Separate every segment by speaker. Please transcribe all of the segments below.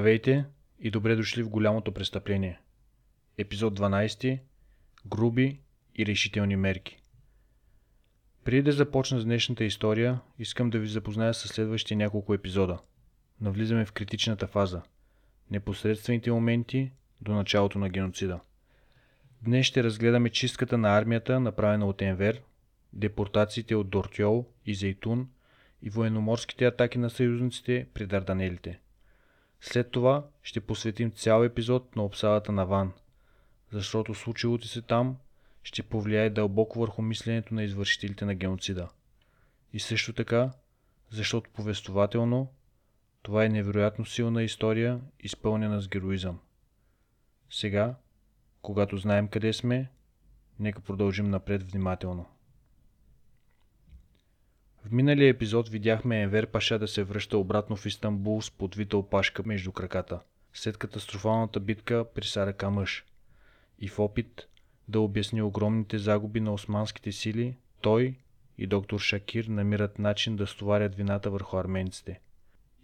Speaker 1: Здравейте и добре дошли в голямото престъпление. Епизод 12. Груби и решителни мерки. Преди да започна с днешната история, искам да ви запозная с следващите няколко епизода. Навлизаме в критичната фаза. Непосредствените моменти до началото на геноцида. Днес ще разгледаме чистката на армията, направена от Енвер, депортациите от Дортьол и Зейтун и военноморските атаки на съюзниците при Дарданелите – след това ще посветим цял епизод на обсадата на Ван, защото случилото се там ще повлияе дълбоко върху мисленето на извършителите на геноцида. И също така, защото повествователно това е невероятно силна история, изпълнена с героизъм. Сега, когато знаем къде сме, нека продължим напред внимателно. В миналия епизод видяхме Енвер Паша да се връща обратно в Истанбул с подвита опашка между краката, след катастрофалната битка при Сара Камъш. И в опит да обясни огромните загуби на османските сили, той и доктор Шакир намират начин да стоварят вината върху арменците.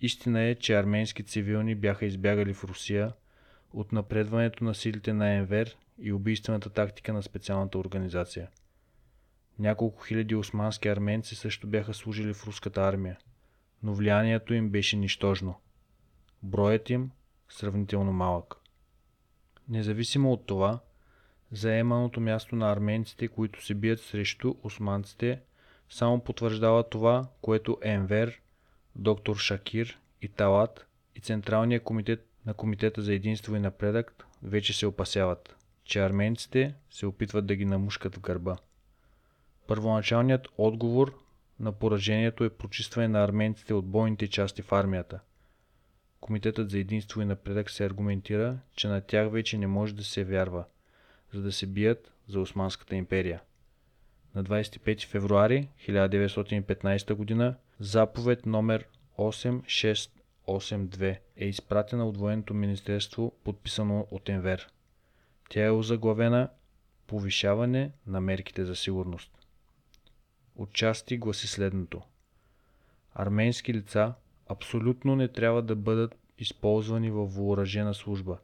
Speaker 1: Истина е, че арменски цивилни бяха избягали в Русия от напредването на силите на Енвер и убийствената тактика на специалната организация – няколко хиляди османски арменци също бяха служили в руската армия, но влиянието им беше нищожно. Броят им сравнително малък. Независимо от това, заеманото място на арменците, които се бият срещу османците, само потвърждава това, което Енвер, доктор Шакир и Талат и Централния комитет на Комитета за единство и напредък вече се опасяват, че арменците се опитват да ги намушкат в гърба. Първоначалният отговор на поражението е прочистване на арменците от бойните части в армията. Комитетът за единство и напредък се аргументира, че на тях вече не може да се вярва, за да се бият за Османската империя. На 25 февруари 1915 г. заповед номер 8682 е изпратена от военното министерство, подписано от Енвер. Тя е озаглавена Повишаване на мерките за сигурност отчасти гласи следното. Арменски лица абсолютно не трябва да бъдат използвани във въоръжена служба,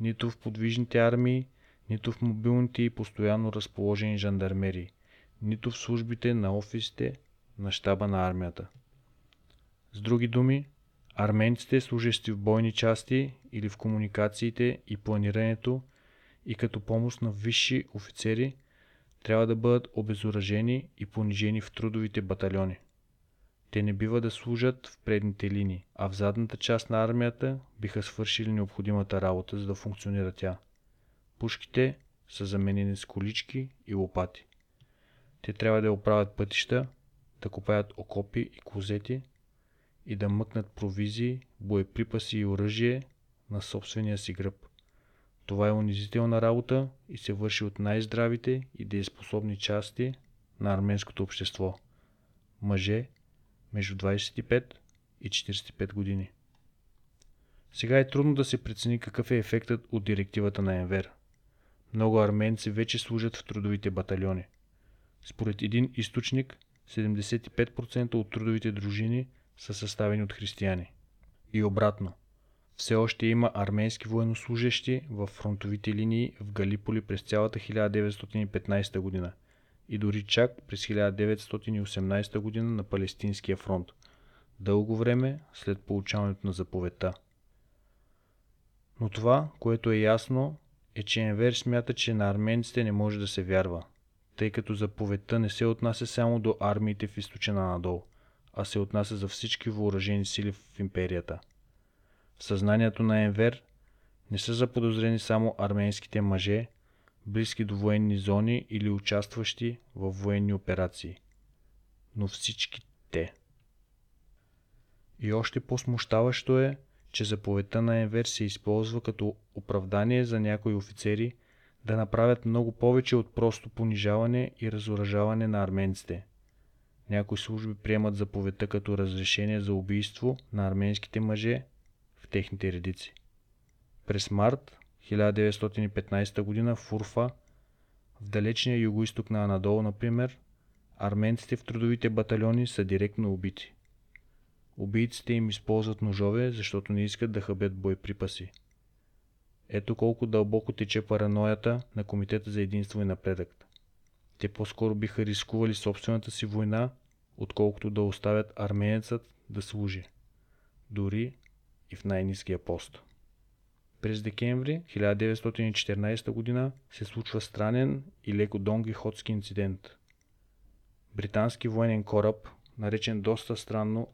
Speaker 1: нито в подвижните армии, нито в мобилните и постоянно разположени жандармерии, нито в службите на офисите на щаба на армията. С други думи, арменците, служещи в бойни части или в комуникациите и планирането и като помощ на висши офицери – трябва да бъдат обезоръжени и понижени в трудовите батальони. Те не бива да служат в предните линии, а в задната част на армията биха свършили необходимата работа, за да функционира тя. Пушките са заменени с колички и лопати. Те трябва да оправят пътища, да копаят окопи и клозети и да мъкнат провизии, боеприпаси и оръжие на собствения си гръб. Това е унизителна работа и се върши от най-здравите и дееспособни части на арменското общество. Мъже между 25 и 45 години. Сега е трудно да се прецени какъв е ефектът от директивата на Енвер. Много арменци вече служат в трудовите батальони. Според един източник, 75% от трудовите дружини са съставени от християни. И обратно, все още има арменски военнослужащи в фронтовите линии в Галиполи през цялата 1915 година и дори чак през 1918 година на Палестинския фронт, дълго време след получаването на заповедта. Но това, което е ясно, е, че Енвер смята, че на арменците не може да се вярва, тъй като заповедта не се отнася само до армиите в източена надолу, а се отнася за всички въоръжени сили в империята – в съзнанието на Енвер не са заподозрени само арменските мъже, близки до военни зони или участващи в военни операции, но всички те. И още по-смущаващо е, че заповедта на Енвер се използва като оправдание за някои офицери да направят много повече от просто понижаване и разоръжаване на арменците. Някои служби приемат заповедта като разрешение за убийство на арменските мъже техните редици. През март 1915 г. в Урфа, в далечния югоисток на Анадол, например, арменците в трудовите батальони са директно убити. убийците им използват ножове, защото не искат да хабят боеприпаси. Ето колко дълбоко тече параноята на Комитета за единство и напредък. Те по-скоро биха рискували собствената си война, отколкото да оставят арменецът да служи. Дори и в най-низкия пост. През декември 1914 г. се случва странен и леко донгихотски инцидент. Британски военен кораб, наречен доста странно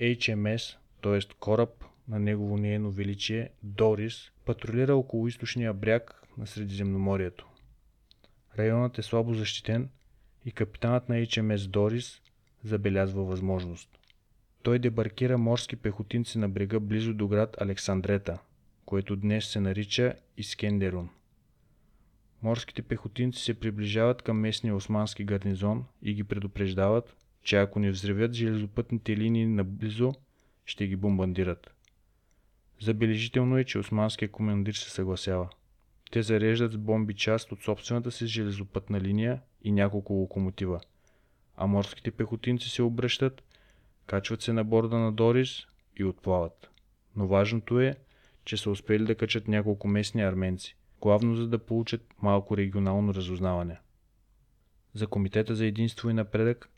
Speaker 1: HMS, т.е. кораб на негово неено величие Дорис, патрулира около източния бряг на Средиземноморието. Районът е слабо защитен и капитанът на HMS Дорис забелязва възможност. Той дебаркира морски пехотинци на брега близо до град Александрета, което днес се нарича Искендерун. Морските пехотинци се приближават към местния османски гарнизон и ги предупреждават, че ако не взревят железопътните линии наблизо, ще ги бомбандират. Забележително е, че османският командир се съгласява. Те зареждат с бомби част от собствената си железопътна линия и няколко локомотива, а морските пехотинци се обръщат, качват се на борда на Дорис и отплават. Но важното е, че са успели да качат няколко местни арменци, главно за да получат малко регионално разузнаване. За Комитета за единство и напредък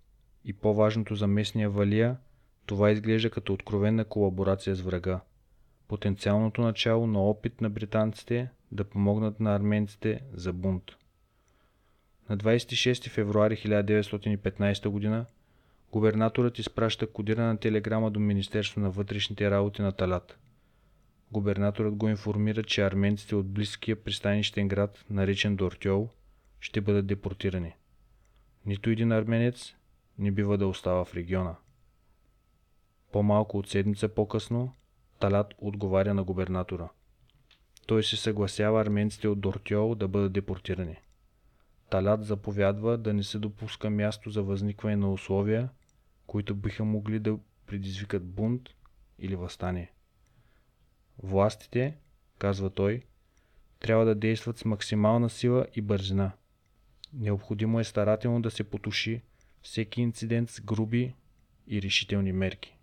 Speaker 1: и по-важното за местния валия, това изглежда като откровенна колаборация с врага. Потенциалното начало на опит на британците да помогнат на арменците за бунт. На 26 февруари 1915 г. губернаторът изпраща кодирана телеграма до Министерство на вътрешните работи на Талат. Губернаторът го информира, че арменците от близкия пристанищен град, наречен Дортьол, ще бъдат депортирани. Нито един арменец не бива да остава в региона. По-малко от седмица по-късно, Талат отговаря на губернатора. Той се съгласява арменците от Дортьол да бъдат депортирани. Талат заповядва да не се допуска място за възникване на условия, които биха могли да предизвикат бунт или възстание. Властите, казва той, трябва да действат с максимална сила и бързина. Необходимо е старателно да се потуши всеки инцидент с груби и решителни мерки.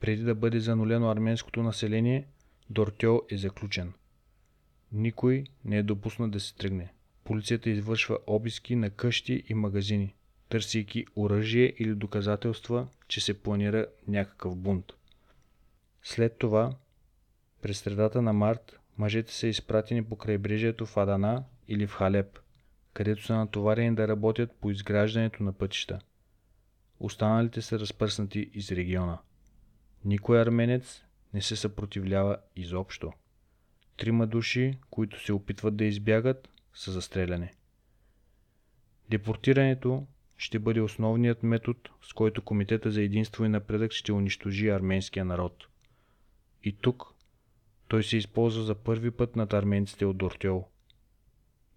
Speaker 1: Преди да бъде занулено арменското население, Дортьо е заключен. Никой не е допуснат да се тръгне. Полицията извършва обиски на къщи и магазини, търсейки оръжие или доказателства, че се планира някакъв бунт. След това, през средата на март, мъжете са изпратени по крайбрежието в Адана или в Халеп, където са натоварени да работят по изграждането на пътища. Останалите са разпръснати из региона. Никой арменец не се съпротивлява изобщо. Трима души, които се опитват да избягат, са застреляни. Депортирането ще бъде основният метод, с който Комитета за единство и напредък ще унищожи арменския народ. И тук той се използва за първи път над арменците от Дортьол.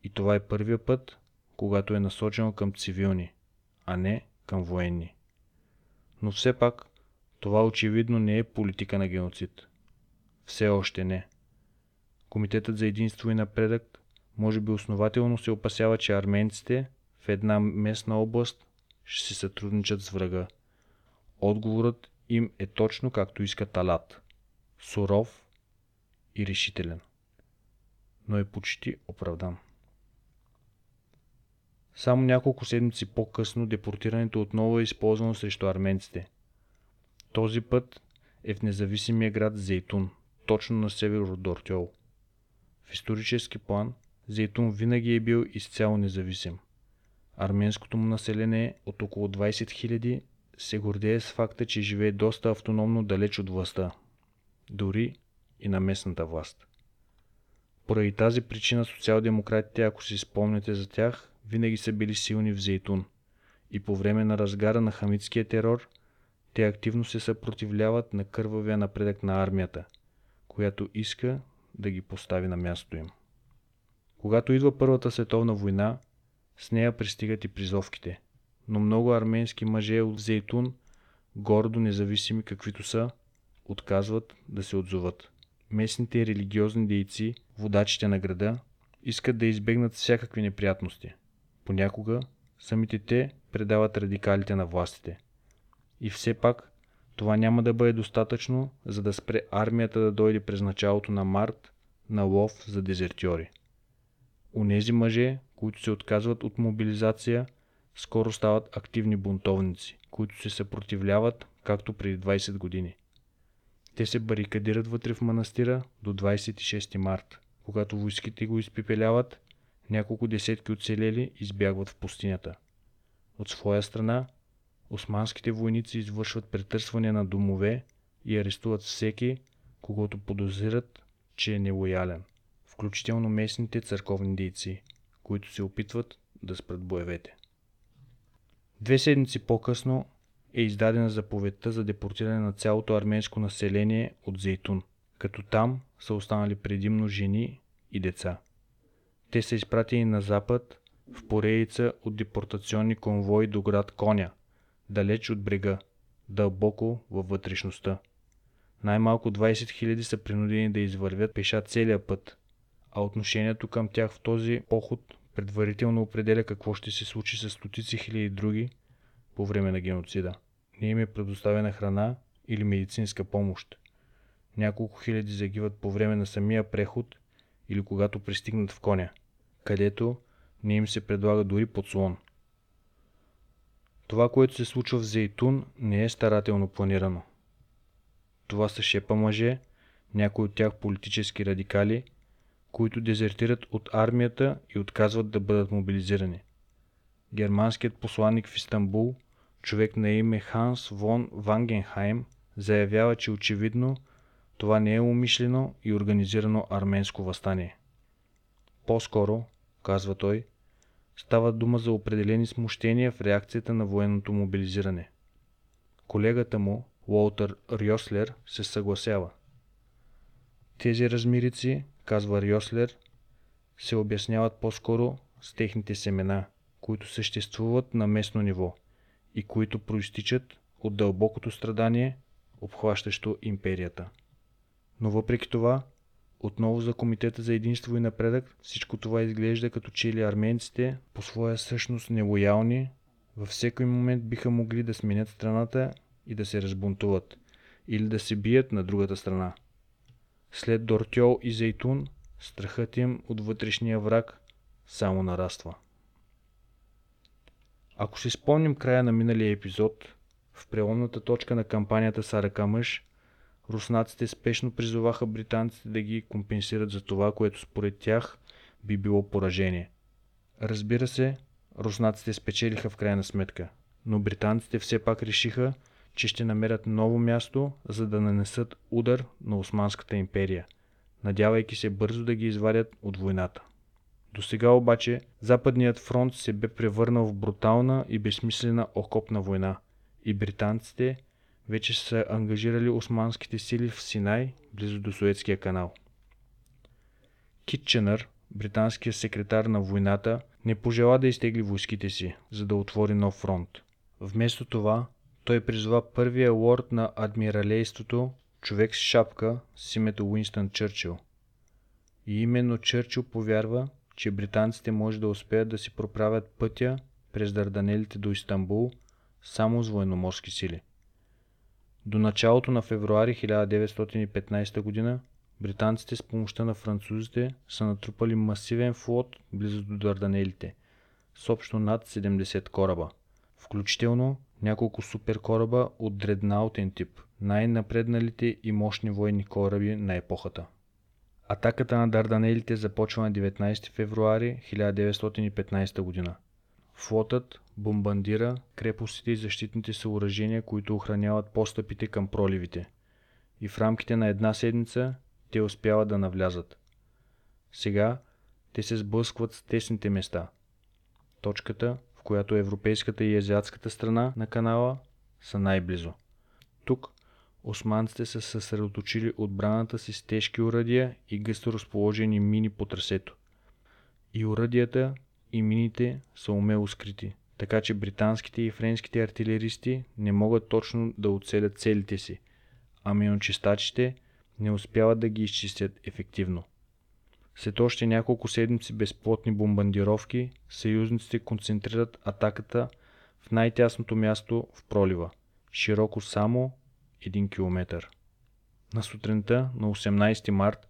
Speaker 1: И това е първия път, когато е насочено към цивилни, а не към военни. Но все пак, това очевидно не е политика на геноцид. Все още не. Комитетът за единство и напредък може би основателно се опасява, че арменците една местна област ще се сътрудничат с врага. Отговорът им е точно както иска Талат. Суров и решителен. Но е почти оправдан. Само няколко седмици по-късно депортирането отново е използвано срещу арменците. Този път е в независимия град Зейтун, точно на север от Дортьол. В исторически план Зейтун винаги е бил изцяло независим. Арменското му население от около 20 000 се гордее с факта, че живее доста автономно далеч от властта, дори и на местната власт. Поради тази причина социал-демократите, ако си спомняте за тях, винаги са били силни в Зейтун и по време на разгара на хамитския терор те активно се съпротивляват на кървавия напредък на армията, която иска да ги постави на мястото им. Когато идва Първата световна война, с нея пристигат и призовките, но много арменски мъже от Зейтун, гордо независими каквито са, отказват да се отзоват. Местните религиозни дейци, водачите на града, искат да избегнат всякакви неприятности. Понякога самите те предават радикалите на властите. И все пак това няма да бъде достатъчно, за да спре армията да дойде през началото на март на лов за дезертьори. Унези мъже, които се отказват от мобилизация, скоро стават активни бунтовници, които се съпротивляват, както преди 20 години. Те се барикадират вътре в манастира до 26 март. Когато войските го изпипеляват, няколко десетки оцелели избягват в пустинята. От своя страна, османските войници извършват претърсване на домове и арестуват всеки, когато подозират, че е нелоялен, включително местните църковни дейци, които се опитват да спрат боевете. Две седмици по-късно е издадена заповедта за депортиране на цялото арменско население от Зейтун, като там са останали предимно жени и деца. Те са изпратени на запад в поредица от депортационни конвои до град Коня, далеч от брега, дълбоко във вътрешността. Най-малко 20 000 са принудени да извървят пеша целия път, а отношението към тях в този поход предварително определя какво ще се случи с стотици хиляди други по време на геноцида. Не им е предоставена храна или медицинска помощ. Няколко хиляди загиват по време на самия преход или когато пристигнат в коня, където не им се предлага дори подслон. Това, което се случва в Зейтун, не е старателно планирано. Това са шепа мъже, някои от тях политически радикали, които дезертират от армията и отказват да бъдат мобилизирани. Германският посланник в Истанбул, човек на име Ханс вон Вангенхайм, заявява, че очевидно това не е умишлено и организирано арменско възстание. По-скоро, казва той, става дума за определени смущения в реакцията на военното мобилизиране. Колегата му, Уолтер Рьослер, се съгласява. Тези размирици, казва Рьослер, се обясняват по-скоро с техните семена, които съществуват на местно ниво и които проистичат от дълбокото страдание, обхващащо империята. Но въпреки това, отново за Комитета за единство и напредък, всичко това изглежда като че ли арменците, по своя същност нелоялни, във всеки момент биха могли да сменят страната и да се разбунтуват, или да се бият на другата страна. След Дортьол и Зейтун, страхът им от вътрешния враг само нараства. Ако си спомним края на миналия епизод, в преломната точка на кампанията Сарака мъж, руснаците спешно призоваха британците да ги компенсират за това, което според тях би било поражение. Разбира се, руснаците спечелиха в крайна сметка, но британците все пак решиха, че ще намерят ново място, за да нанесат удар на Османската империя, надявайки се бързо да ги извадят от войната. До сега обаче Западният фронт се бе превърнал в брутална и безсмислена окопна война и британците вече са ангажирали османските сили в Синай, близо до Суетския канал. Китченър, британският секретар на войната, не пожела да изтегли войските си, за да отвори нов фронт. Вместо това, той призова първия лорд на адмиралейството, човек с шапка с името Уинстън Чърчил. И именно Чърчил повярва, че британците може да успеят да си проправят пътя през Дарданелите до Истанбул само с военноморски сили. До началото на февруари 1915 г. британците с помощта на французите са натрупали масивен флот близо до Дарданелите с общо над 70 кораба, включително няколко суперкораба от дреднаутен тип, най-напредналите и мощни военни кораби на епохата. Атаката на Дарданелите започва на 19 февруари 1915 г. Флотът бомбандира крепостите и защитните съоръжения, които охраняват постъпите към проливите. И в рамките на една седмица те успяват да навлязат. Сега те се сблъскват с тесните места. Точката, в която европейската и азиатската страна на канала са най-близо. Тук османците са съсредоточили отбраната си с тежки уръдия и гъсто разположени мини по трасето. И уръдията и мините са умело скрити, така че британските и френските артилеристи не могат точно да оцелят целите си, а миночистачите не успяват да ги изчистят ефективно. След още няколко седмици безплотни бомбандировки, съюзниците концентрират атаката в най-тясното място в пролива, широко само 1 км. На сутринта на 18 март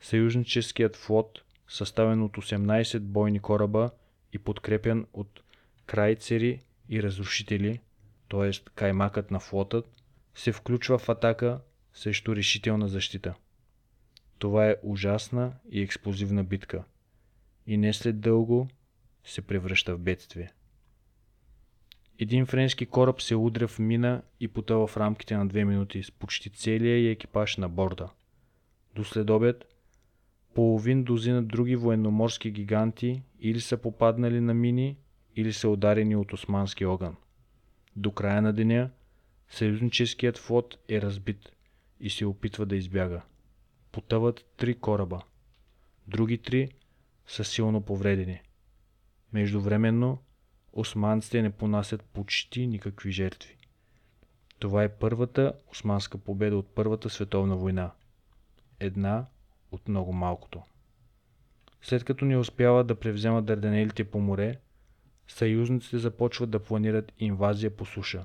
Speaker 1: съюзническият флот, съставен от 18 бойни кораба и подкрепен от крайцери и разрушители, т.е. каймакът на флотът, се включва в атака срещу решителна защита. Това е ужасна и експлозивна битка и не след дълго се превръща в бедствие. Един френски кораб се удря в мина и потъва в рамките на две минути с почти целия и екипаж на борда. До следобед половин дозина други военноморски гиганти или са попаднали на мини, или са ударени от османски огън. До края на деня съюзническият флот е разбит и се опитва да избяга. Потъват три кораба. Други три са силно повредени. Междувременно османците не понасят почти никакви жертви. Това е първата османска победа от Първата световна война. Една от много малкото. След като не успяват да превземат Дарданелите по море, съюзниците започват да планират инвазия по суша.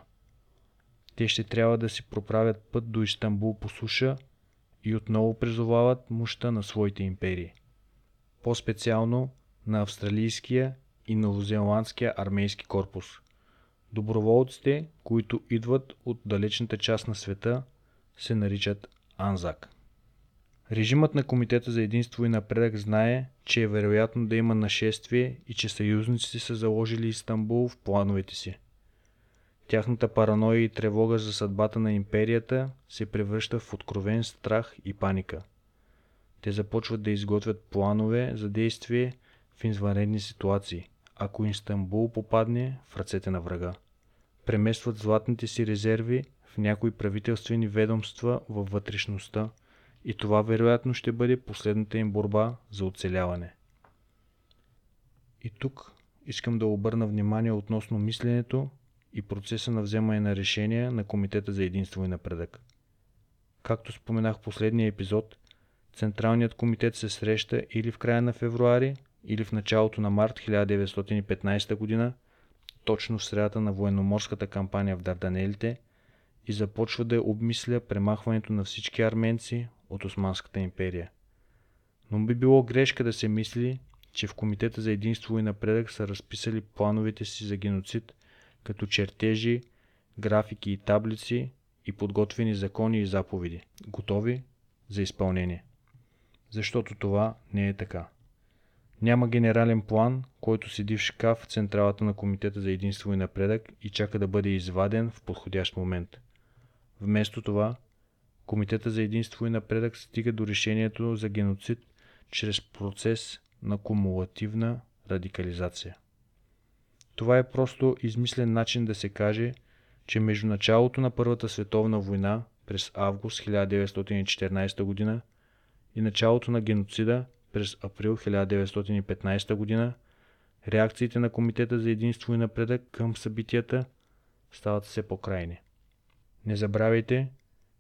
Speaker 1: Те ще трябва да си проправят път до Истанбул по суша и отново призовават мощта на своите империи. По-специално на австралийския и новозеландския армейски корпус. Доброволците, които идват от далечната част на света, се наричат Анзак. Режимът на Комитета за единство и напредък знае, че е вероятно да има нашествие и че съюзниците са заложили Истанбул в плановете си. Тяхната параноя и тревога за съдбата на империята се превръща в откровен страх и паника. Те започват да изготвят планове за действие в извънредни ситуации, ако Истанбул попадне в ръцете на врага. Преместват златните си резерви в някои правителствени ведомства във вътрешността – и това вероятно ще бъде последната им борба за оцеляване. И тук искам да обърна внимание относно мисленето и процеса на вземане на решения на Комитета за единство и напредък. Както споменах в последния епизод, Централният комитет се среща или в края на февруари, или в началото на март 1915 година, точно в средата на военноморската кампания в Дарданелите и започва да обмисля премахването на всички арменци от Османската империя. Но би било грешка да се мисли, че в Комитета за единство и напредък са разписали плановете си за геноцид като чертежи, графики и таблици и подготвени закони и заповеди, готови за изпълнение. Защото това не е така. Няма генерален план, който седи в шкаф в централата на Комитета за единство и напредък и чака да бъде изваден в подходящ момент. Вместо това, Комитета за единство и напредък стига до решението за геноцид чрез процес на кумулативна радикализация. Това е просто измислен начин да се каже, че между началото на Първата световна война през август 1914 г. и началото на геноцида през април 1915 г. реакциите на Комитета за единство и напредък към събитията стават все по-крайни. Не забравяйте,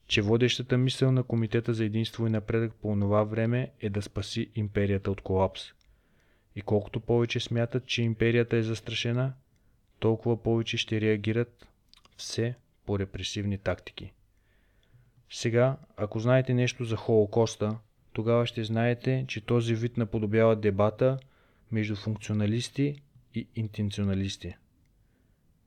Speaker 1: че водещата мисъл на Комитета за единство и напредък по това време е да спаси империята от колапс. И колкото повече смятат, че империята е застрашена, толкова повече ще реагират все по репресивни тактики. Сега, ако знаете нещо за Холокоста, тогава ще знаете, че този вид наподобява дебата между функционалисти и интенционалисти.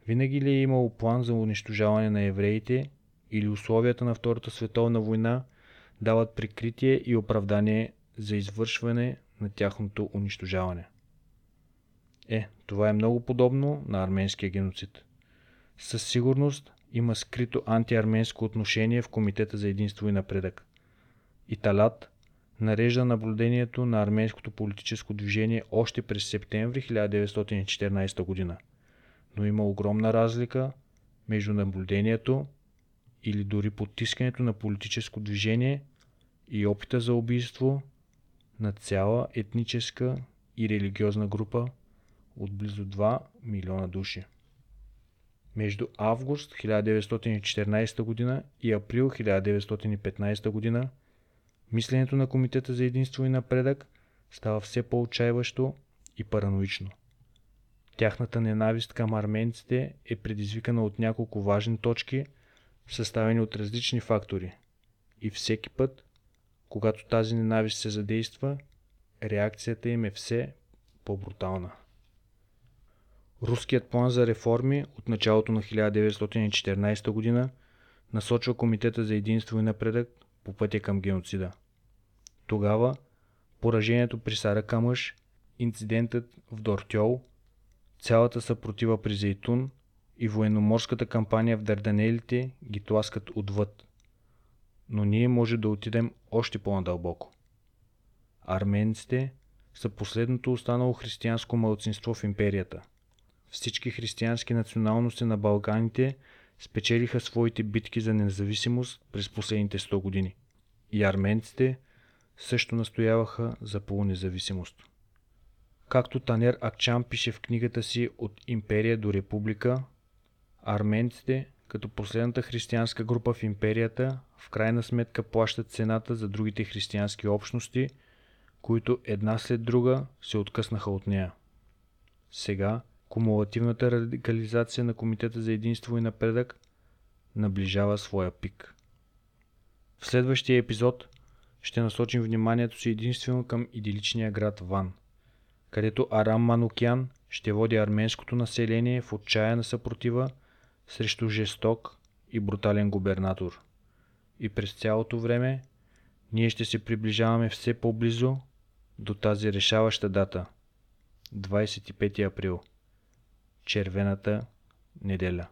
Speaker 1: Винаги ли е имало план за унищожаване на евреите или условията на Втората световна война дават прикритие и оправдание за извършване на тяхното унищожаване. Е, това е много подобно на арменския геноцид. Със сигурност има скрито антиарменско отношение в Комитета за единство и напредък. Италат нарежда наблюдението на арменското политическо движение още през септември 1914 година. Но има огромна разлика между наблюдението или дори потискането на политическо движение и опита за убийство на цяла етническа и религиозна група от близо 2 милиона души. Между август 1914 г. и април 1915 г. мисленето на Комитета за единство и напредък става все по-отчаиващо и параноично. Тяхната ненавист към арменците е предизвикана от няколко важни точки – съставени от различни фактори. И всеки път, когато тази ненавист се задейства, реакцията им е все по-брутална. Руският план за реформи от началото на 1914 година насочва Комитета за единство и напредък по пътя към геноцида. Тогава поражението при Сара Камъш, инцидентът в Дортьол, цялата съпротива при Зейтун и военноморската кампания в Дарданелите ги тласкат отвъд. Но ние може да отидем още по-надълбоко. Арменците са последното останало християнско мълцинство в империята. Всички християнски националности на Балканите спечелиха своите битки за независимост през последните 100 години. И арменците също настояваха за полунезависимост. Както Танер Акчан пише в книгата си От империя до република, арменците, като последната християнска група в империята, в крайна сметка плащат цената за другите християнски общности, които една след друга се откъснаха от нея. Сега, кумулативната радикализация на Комитета за единство и напредък наближава своя пик. В следващия епизод ще насочим вниманието си единствено към идиличния град Ван, където Арам Манукян ще води арменското население в отчаяна съпротива срещу жесток и брутален губернатор. И през цялото време ние ще се приближаваме все по-близо до тази решаваща дата 25 април червената неделя